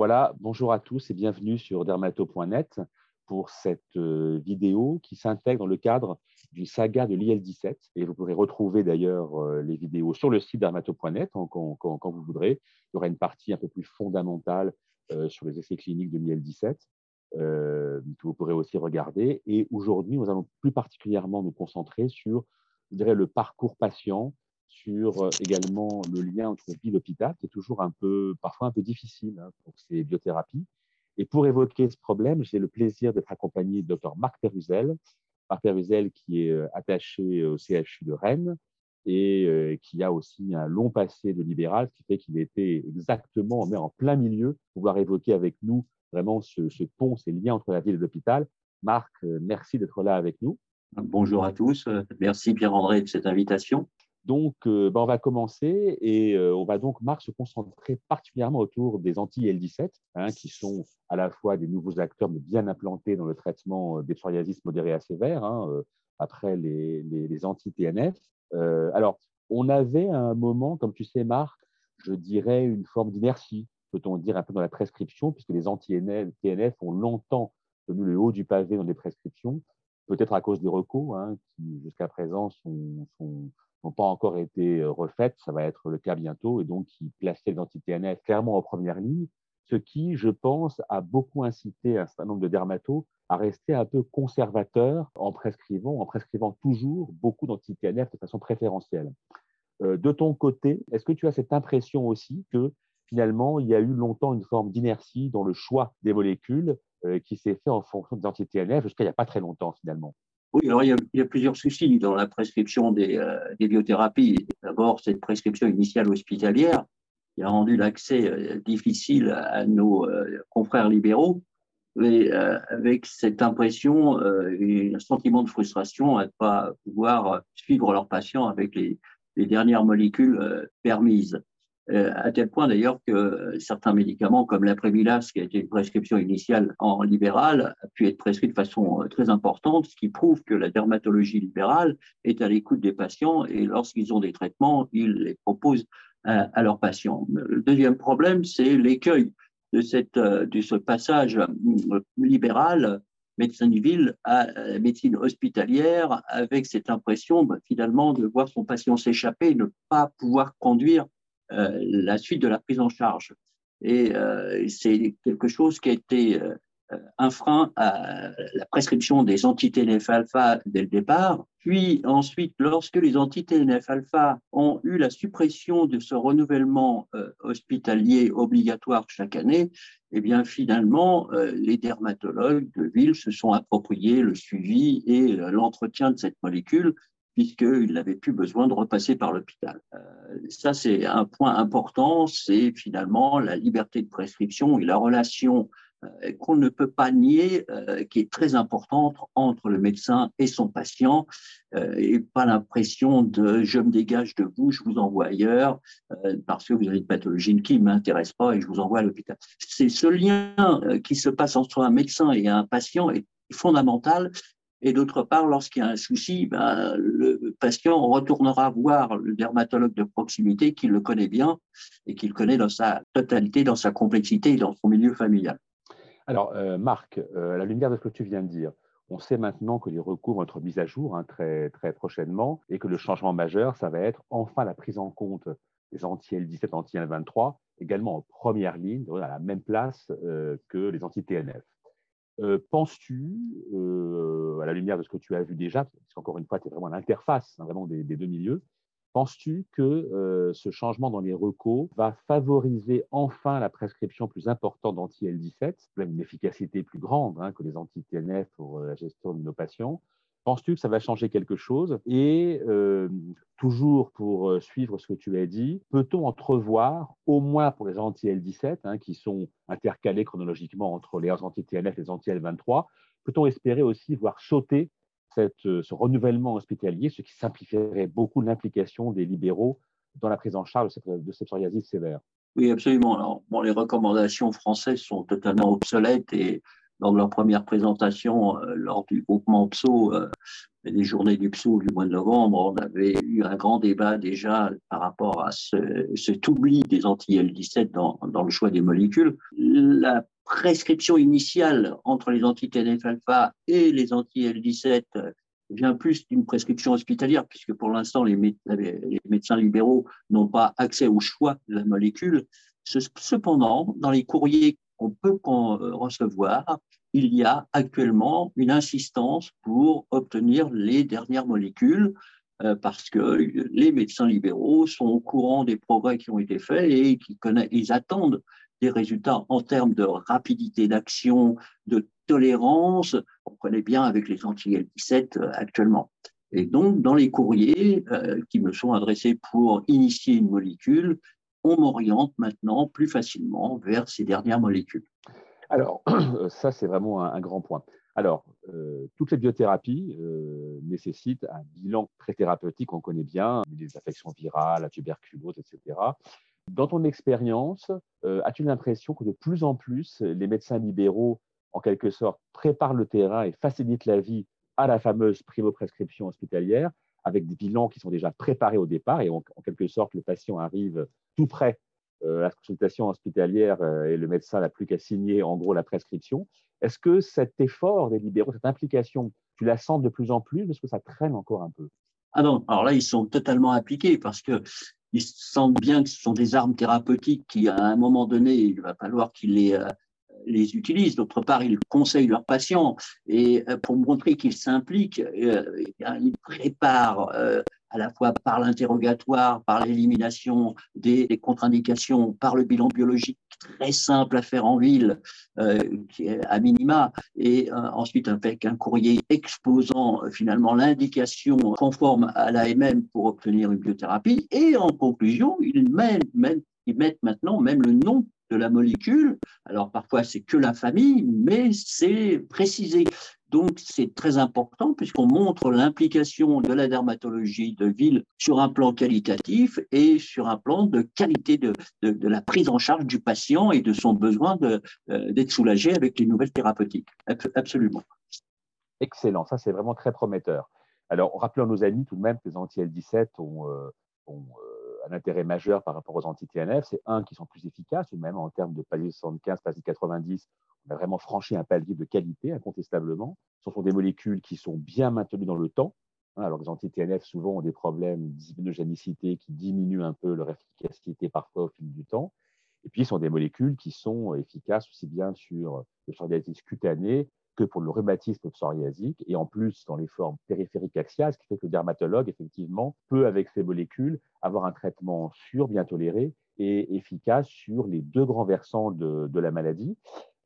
Voilà, bonjour à tous et bienvenue sur dermato.net pour cette euh, vidéo qui s'intègre dans le cadre d'une saga de l'IL-17. Et vous pourrez retrouver d'ailleurs euh, les vidéos sur le site dermato.net quand, vous voudrez. Il y aura une partie un peu plus fondamentale euh, sur les essais cliniques de l'IL-17 que vous pourrez aussi regarder. Et aujourd'hui, nous allons plus particulièrement nous concentrer sur je dirais, le parcours patient sur euh, également le lien entre ville et hôpital, qui est toujours un peu, parfois un peu difficile hein, pour ces biothérapies. Et pour évoquer ce problème, j'ai le plaisir d'être accompagné de Dr Marc Peruzel. Marc Peruzel qui est euh, attaché au CHU de Rennes et euh, qui a aussi un long passé de libéral, ce qui fait qu'il était exactement en plein milieu pour pouvoir évoquer avec nous vraiment ce, ce pont, ces liens entre la ville et l'hôpital. Marc, merci d'être là avec nous. Bonjour à tous. Merci Pierre-André de cette invitation. Donc, euh, ben, on va commencer et euh, on va donc, Marc, se concentrer particulièrement autour des anti-L17, hein, qui sont à la fois des nouveaux acteurs mais bien implantés dans le traitement euh, des psoriasis modérés à sévères, hein, après les, les, anti-TNF. alors, on avait à un moment, comme tu sais, Marc, je dirais une forme d'inertie, peut-on dire, un peu dans la prescription, puisque les anti-TNF ont longtemps tenu le haut du pavé dans les prescriptions, peut-être à cause des recours, hein, qui jusqu'à présent sont, sont n'ont pas encore été euh, refaites, ça va être le cas bientôt, et donc qui plaçaient les anti-TNF clairement en première ligne, ce qui, je pense, a beaucoup incité un certain nombre de dermatos à rester un peu conservateurs en prescrivant, en prescrivant toujours beaucoup d'anti-TNF de façon préférentielle. Euh, de ton côté, est-ce que tu as cette impression aussi que finalement, il y a eu longtemps une forme d'inertie dans le choix des molécules euh, qui s'est fait en fonction des anti-TNF jusqu'à il n'y a pas très longtemps finalement? Oui, alors il y, a, plusieurs soucis dans la prescription des, euh, des biothérapies. D'abord, cette prescription initiale hospitalière qui a rendu l'accès euh, difficile à nos euh, confrères libéraux, et avec cette impression et un sentiment de frustration à ne pas pouvoir suivre leurs patients avec les dernières molécules permises. Euh, à tel point d'ailleurs que certains médicaments comme l'après-bilas, qui a été une prescription initiale en libéral, a pu être prescrit de façon euh, très importante, ce qui prouve que la dermatologie libérale est à l'écoute des patients et lorsqu'ils ont des traitements, ils les proposent à, leurs patients. Le deuxième problème, c'est l'écueil de, euh, de ce passage libéral médecin de ville à la médecine hospitalière avec cette impression bah, finalement de voir son patient s'échapper et ne pas pouvoir conduire euh, la suite de la prise en charge. Et euh, c'est quelque chose qui a été euh, un frein à la prescription des anti-TNF-alpha dès le départ. Puis ensuite, lorsque les anti-TNF-alpha ont eu la suppression de ce renouvellement hospitalier obligatoire chaque année, eh bien finalement, les dermatologues de ville se sont appropriés le suivi et l'entretien de cette molécule puisqu'il n'avait plus besoin de repasser par l'hôpital. Euh, ça, c'est un point important, c'est finalement la liberté de prescription et la relation euh, qu'on ne peut pas nier, euh, qui est très importante entre le médecin et son patient, et pas l'impression de je me dégage de vous, je vous envoie ailleurs, parce que vous avez une pathologie qui ne m'intéresse pas et je vous envoie à l'hôpital. C'est ce lien qui se passe entre un médecin et un patient est fondamental et d'autre part, lorsqu'il y a un souci, ben, le patient retournera voir le dermatologue de proximité qui le connaît bien et qui le connaît dans sa totalité, dans sa complexité et dans son milieu familial. Alors, euh, Marc, euh, à la lumière de ce que tu viens de dire, on sait maintenant que les recours vont être mis à jour hein, très, très prochainement et que le changement majeur, ça va être enfin la prise en compte des anti-L17, anti-L23, également en première ligne, à la même place euh, que les anti-TNF. Euh, penses-tu, euh, à la lumière de ce que tu as vu déjà, parce qu'encore une fois, tu es vraiment l'interface hein, des, deux milieux, penses-tu que euh, ce changement dans les recos va favoriser enfin la prescription plus importante d'anti-L17, même une efficacité plus grande hein, que les anti-TNF pour la gestion de nos patients Penses-tu que ça va changer quelque chose? Et euh, toujours pour euh, suivre ce que tu as dit, peut-on entrevoir, au moins pour les anti-L17, hein, qui sont intercalés chronologiquement entre les anti-TNF et les anti-L23, peut-on espérer aussi voir sauter euh, ce renouvellement hospitalier, ce qui simplifierait beaucoup l'implication des libéraux dans la prise en charge de cette psoriasis sévère? Oui, absolument. Bon, les recommandations françaises sont totalement obsolètes et lors de leur première présentation euh, lors du groupement PSO, euh, des journées du PSO du mois de novembre, on avait eu un grand débat déjà par rapport à ce, cet oubli des anti-L17 dans, le choix des molécules. La prescription initiale entre les anti-TNF-alpha et les anti-L17 vient plus d'une prescription hospitalière, puisque pour l'instant, les, médecins libéraux n'ont pas accès au choix de la molécule. Cependant, dans les courriers qu'on peut recevoir, il y a actuellement une insistance pour obtenir les dernières molécules euh, parce que les médecins libéraux sont au courant des progrès qui ont été faits et qui ils attendent des résultats en termes de rapidité d'action, de tolérance. On connaît bien avec les anti-L17 euh, actuellement. Et donc, dans les courriers euh, qui me sont adressés pour initier une molécule, on m'oriente maintenant plus facilement vers ces dernières molécules. Alors, ça, c'est vraiment un, grand point. Alors, euh, toutes les biothérapies euh, nécessitent un bilan très thérapeutique, on connaît bien, les affections virales, la tuberculose, etc. Dans ton expérience, euh, as-tu l'impression que de plus en plus, les médecins libéraux, en quelque sorte, préparent le terrain et facilitent la vie à la fameuse primo-prescription hospitalière, avec des bilans qui sont déjà préparés au départ, et en quelque sorte, le patient arrive tout prêt la consultation hospitalière euh, et le médecin n'a plus qu'à signer en gros la prescription. Est-ce que cet effort des libéraux, cette implication, tu la sens de plus en plus Est-ce que ça traîne encore un peu? Ah non, alors là, ils sont totalement appliqués parce que ils sentent bien que ce sont des armes thérapeutiques qui, à un moment donné, il va falloir qu'ils les, euh, les utilisent. D'autre part, ils conseillent leurs patients et pour montrer qu'ils s'impliquent, ils préparent à la fois par l'interrogatoire, par l'élimination des, contre-indications, par le bilan biologique très simple à faire en ville, euh, qui est à minima, et euh, ensuite avec un courrier exposant euh, finalement l'indication conforme à l'AMM pour obtenir une biothérapie. Et en conclusion, ils mettent, ils mettent maintenant même le nom de la molécule. Alors parfois c'est que la famille, mais c'est précisé. Donc, c'est très important puisqu'on montre l'implication de la dermatologie de ville sur un plan qualitatif et sur un plan de qualité de, de, la prise en charge du patient et de son besoin euh, d'être soulagé avec les nouvelles thérapeutiques. Absolument. Excellent, ça c'est vraiment très prometteur. Alors, rappelons nos amis tout de même que les anti-L17 ont, euh, euh, un intérêt majeur par rapport aux anti-TNF. C'est un, qui sont plus efficaces, même en termes de palier 75, palier 90, on a vraiment franchi un palier de qualité, incontestablement. Ce sont des molécules qui sont bien maintenues dans le temps. Hein, alors, les anti-TNF, souvent, ont des problèmes d'immunogénicité qui diminuent un peu leur efficacité parfois au fil du temps. Et puis, ce sont des molécules qui sont efficaces aussi bien sur le psoriasis cutané que pour le rhumatisme psoriasique, et en plus dans les formes périphériques axiales, ce qui fait que le dermatologue, effectivement, peut, avec ces molécules, avoir un traitement sûr, bien toléré et efficace sur les deux grands versants de, de la maladie.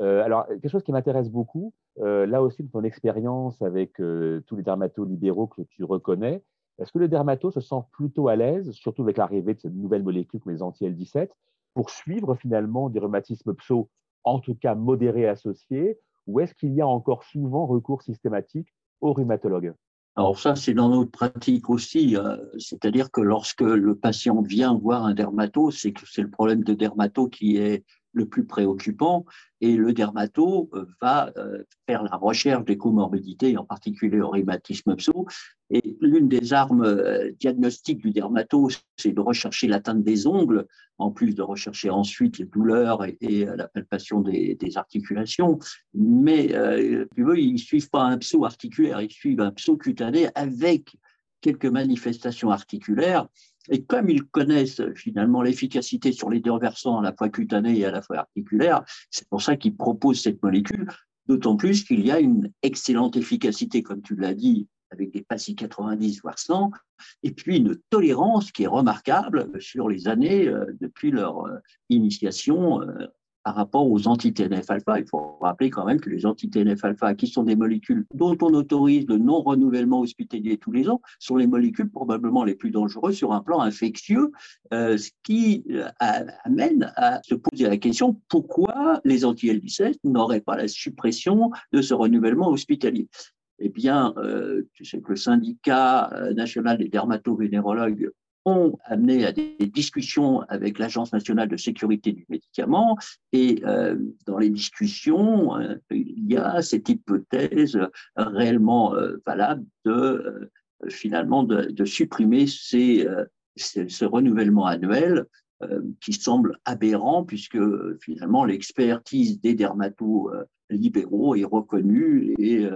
Euh, alors, quelque chose qui m'intéresse beaucoup, euh, là aussi, de ton expérience avec euh, tous les dermatos libéraux que tu reconnais, est-ce que le dermato se sent plutôt à l'aise, surtout avec l'arrivée de cette nouvelle molécule comme les anti-L17, pour suivre finalement des rhumatismes pso, en tout cas modérés associés, ou est-ce qu'il y a encore souvent recours systématique aux rhumatologues? Alors ça, c'est dans notre pratique aussi, c'est-à-dire que lorsque le patient vient voir un dermato, c'est que c'est le problème de dermato qui est le plus préoccupant et le dermato euh, va euh, faire la recherche des comorbidités, en particulier au rhumatisme pso. Et l'une des armes euh, diagnostiques du dermato, c'est de rechercher l'atteinte des ongles, en plus de rechercher ensuite les douleurs et, la palpation des, articulations. Mais ils ne suivent pas un pso articulaire, ils suivent un pso cutané avec quelques manifestations articulaires et comme ils connaissent euh, finalement l'efficacité sur les deux versants, à la fois cutané et à la fois articulaire, c'est pour ça qu'ils proposent cette molécule, d'autant plus qu'il y a une excellente efficacité, comme tu l'as dit, avec des PASI 90 voire 100, et puis une tolérance qui est remarquable sur les années euh, depuis leur euh, initiation par rapport aux anti-TNF-alpha. Il faut rappeler quand même que les anti-TNF-alpha, qui sont des molécules dont on autorise le non-renouvellement hospitalier tous les ans, sont les molécules probablement les plus dangereuses sur un plan infectieux, euh, ce qui euh, amène à se poser la question pourquoi les anti-L17 n'auraient pas la suppression de ce renouvellement hospitalier? Eh bien, euh, tu sais que le syndicat national des dermatovénérologues ont amené à des discussions avec l'Agence nationale de sécurité du médicament. Et euh, dans les discussions, euh, il y a cette hypothèse réellement euh, valable de finalement de, supprimer ces, ce renouvellement annuel qui semble aberrant puisque finalement l'expertise des dermatos libéraux est reconnue et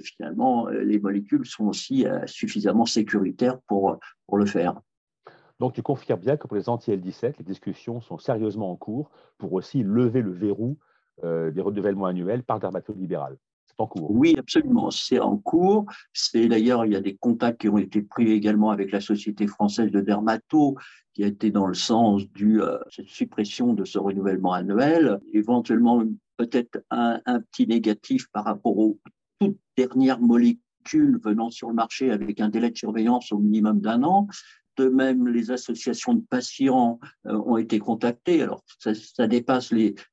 finalement, les molécules sont aussi suffisamment sécuritaires pour, pour le faire. Donc, tu confirmes bien que pour les anti-L17, les discussions sont sérieusement en cours pour aussi lever le verrou euh, des renouvellements annuels par dermatolibéral. C'est en cours. Oui, absolument. C'est en cours. C'est d'ailleurs, il y a des contacts qui ont été pris également avec la Société française de dermato, qui a été dans le sens de euh, cette suppression de ce renouvellement annuel. Éventuellement, peut-être un, petit négatif par rapport aux toutes dernières molécules venant sur le marché avec un délai de surveillance au minimum d'un an. De même, les associations de patients euh, ont été contactées. Alors, ça, dépasse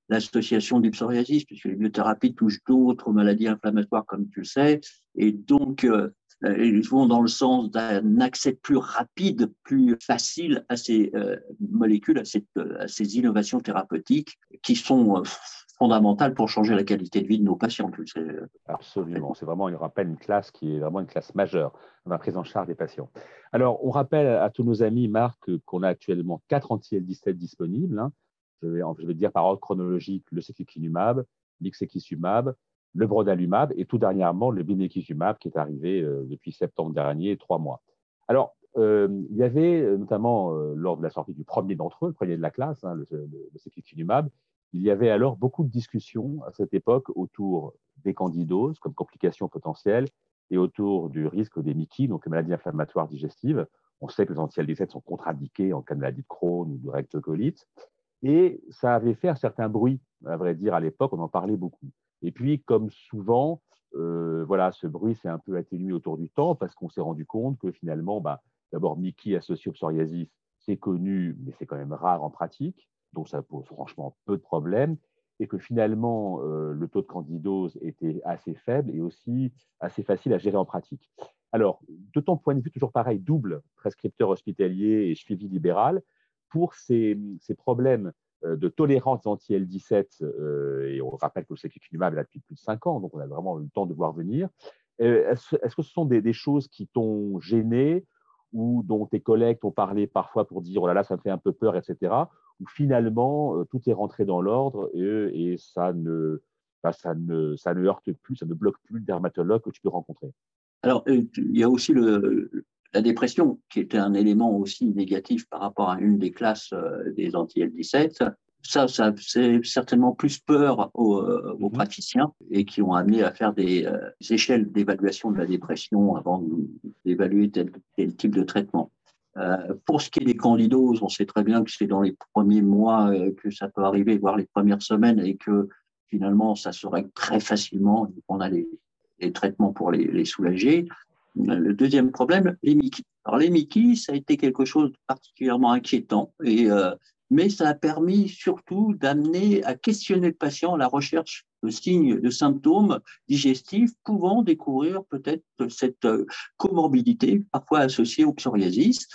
l'association du psoriasis, puisque les biothérapies touchent d'autres maladies inflammatoires, comme tu le sais. Et donc, euh, ils vont dans le sens d'un accès plus rapide, plus facile à ces euh, molécules, à, ces innovations thérapeutiques qui sont fondamentale pour changer la qualité de vie de nos patients. Absolument, c'est vraiment, il rappelle une classe qui est vraiment une classe majeure dans la prise en charge des patients. Alors, on rappelle à tous nos amis, Marc, qu'on a actuellement quatre anti-L17 disponibles. Hein. Je, vais, dire par ordre chronologique le secukinumab, l'ixekizumab, le brodalumab et tout dernièrement le bimekizumab qui est arrivé euh, depuis septembre dernier, trois mois. Alors, euh, il y avait euh, notamment lors de la sortie du premier d'entre eux, le premier de la classe, hein, le, le, le il y avait alors beaucoup de discussions à cette époque autour des candidoses comme complications potentielles et autour du risque des MICI, donc les maladies inflammatoires digestives. On sait que les anti-L17 sont contre-indiqués en cas de maladie de Crohn ou de rectocolite. Et ça avait fait un certain bruit, à vrai dire, à l'époque, on en parlait beaucoup. Et puis, comme souvent, euh, voilà, ce bruit s'est un peu atténué autour du temps parce qu'on s'est rendu compte que finalement, bah, d'abord, Mickey associé au psoriasis, c'est connu, mais c'est quand même rare en pratique donc ça pose franchement peu de problèmes, et que finalement, euh, le taux de candidose était assez faible et aussi assez facile à gérer en pratique. Alors, de ton point de vue, toujours pareil, double prescripteur hospitalier et suivi libéral, pour ces, problèmes euh, de tolérance anti-L17, euh, et on rappelle que le sécukinumab est là depuis plus de 5 ans, donc on a vraiment eu le temps de voir venir, est-ce que ce sont des, des choses qui t'ont gêné ou dont tes collègues t'ont parlé parfois pour dire oh là là, ça me fait un peu peur, etc. Ou finalement, euh, tout est rentré dans l'ordre et, ça, ne, bah, ça, ne, ça ne heurte plus, ça ne bloque plus le dermatologue que tu peux rencontrer. Alors, euh, il y a aussi le, la dépression, qui était un élément aussi négatif par rapport à une des classes euh, des anti-L17 ça, ça c'est certainement plus peur aux, aux, mhm. praticiens et qui ont amené à faire des, euh, échelles d'évaluation de la dépression avant d'évaluer tel, tel, type de traitement. Euh, pour ce qui est des candidoses, on sait très bien que c'est dans les premiers mois euh, que ça peut arriver, voire les premières semaines, et que finalement, ça se règle très facilement. On a les, traitements pour les, soulager. Le deuxième problème, les Mickey. Alors les Mickey, ça a été quelque chose de particulièrement inquiétant euh, mais ça a permis surtout d'amener à questionner le patient à la recherche de signes, de symptômes digestifs pouvant découvrir peut-être cette euh, comorbidité, parfois associée au psoriasis.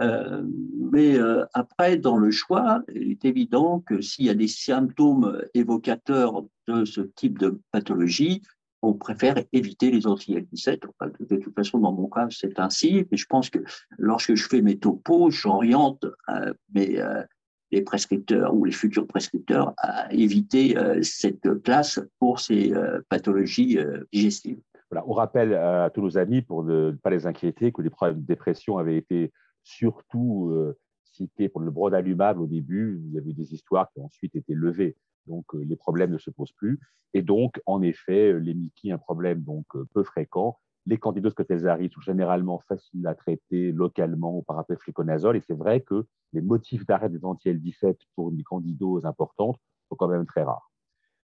Euh, mais euh, après, dans le choix, il est évident que s'il y a des symptômes évocateurs de ce type de pathologie, on préfère éviter les anti-L17. de toute façon, dans mon cas, c'est ainsi. Mais je pense que lorsque je fais mes topos, j'oriente mes, les prescripteurs ou les futurs prescripteurs à éviter euh, cette classe pour ces euh, pathologies euh, digestives. Voilà, on rappelle à tous nos amis, pour ne pas les inquiéter, que les problèmes de dépression avaient été surtout cités pour le brodalumab au début. Il y avait des histoires qui ont ensuite été levées. Donc, les problèmes ne se posent plus. Et donc, en effet, Mickey, un problème donc peu fréquent, les candidoses Cotelzari sont généralement faciles à traiter localement par fluconazole. Et c'est vrai que les motifs d'arrêt des anti-L17 pour une candidose importante sont quand même très rares.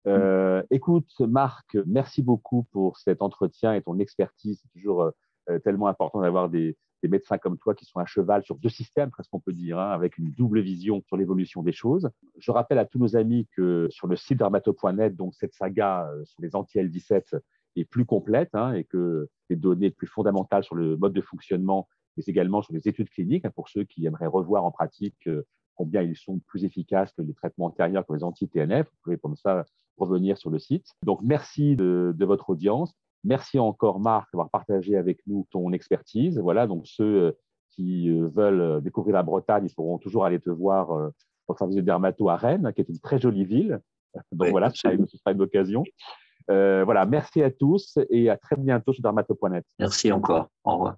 Euh, écoute, Marc, merci beaucoup pour cet entretien et ton expertise. C'est toujours euh, tellement important d'avoir des, médecins comme toi qui sont à cheval sur deux systèmes, presque on peut dire, hein, avec une double vision sur l'évolution des choses. Je rappelle à tous nos amis que sur le site dermato.net, donc cette saga euh, sur les anti-L17 est plus complète hein, et que les données plus fondamentales sur le mode de fonctionnement mais également sur les études cliniques hein, pour ceux qui aimeraient revoir en pratique euh, combien ils sont plus efficaces que les traitements antérieurs, comme les anti-TNF. Vous pouvez comme ça revenir sur le site. Donc, merci de, votre audience. Merci encore, Marc, d'avoir partagé avec nous ton expertise. Voilà, donc ceux euh, qui euh, veulent découvrir la Bretagne, ils pourront toujours aller te voir pour service de dermato à Rennes, qui est une très jolie ville. Donc voilà, ce sera, une, une occasion. Voilà, merci à tous et à très bientôt sur dermato.net. Merci encore. Au revoir.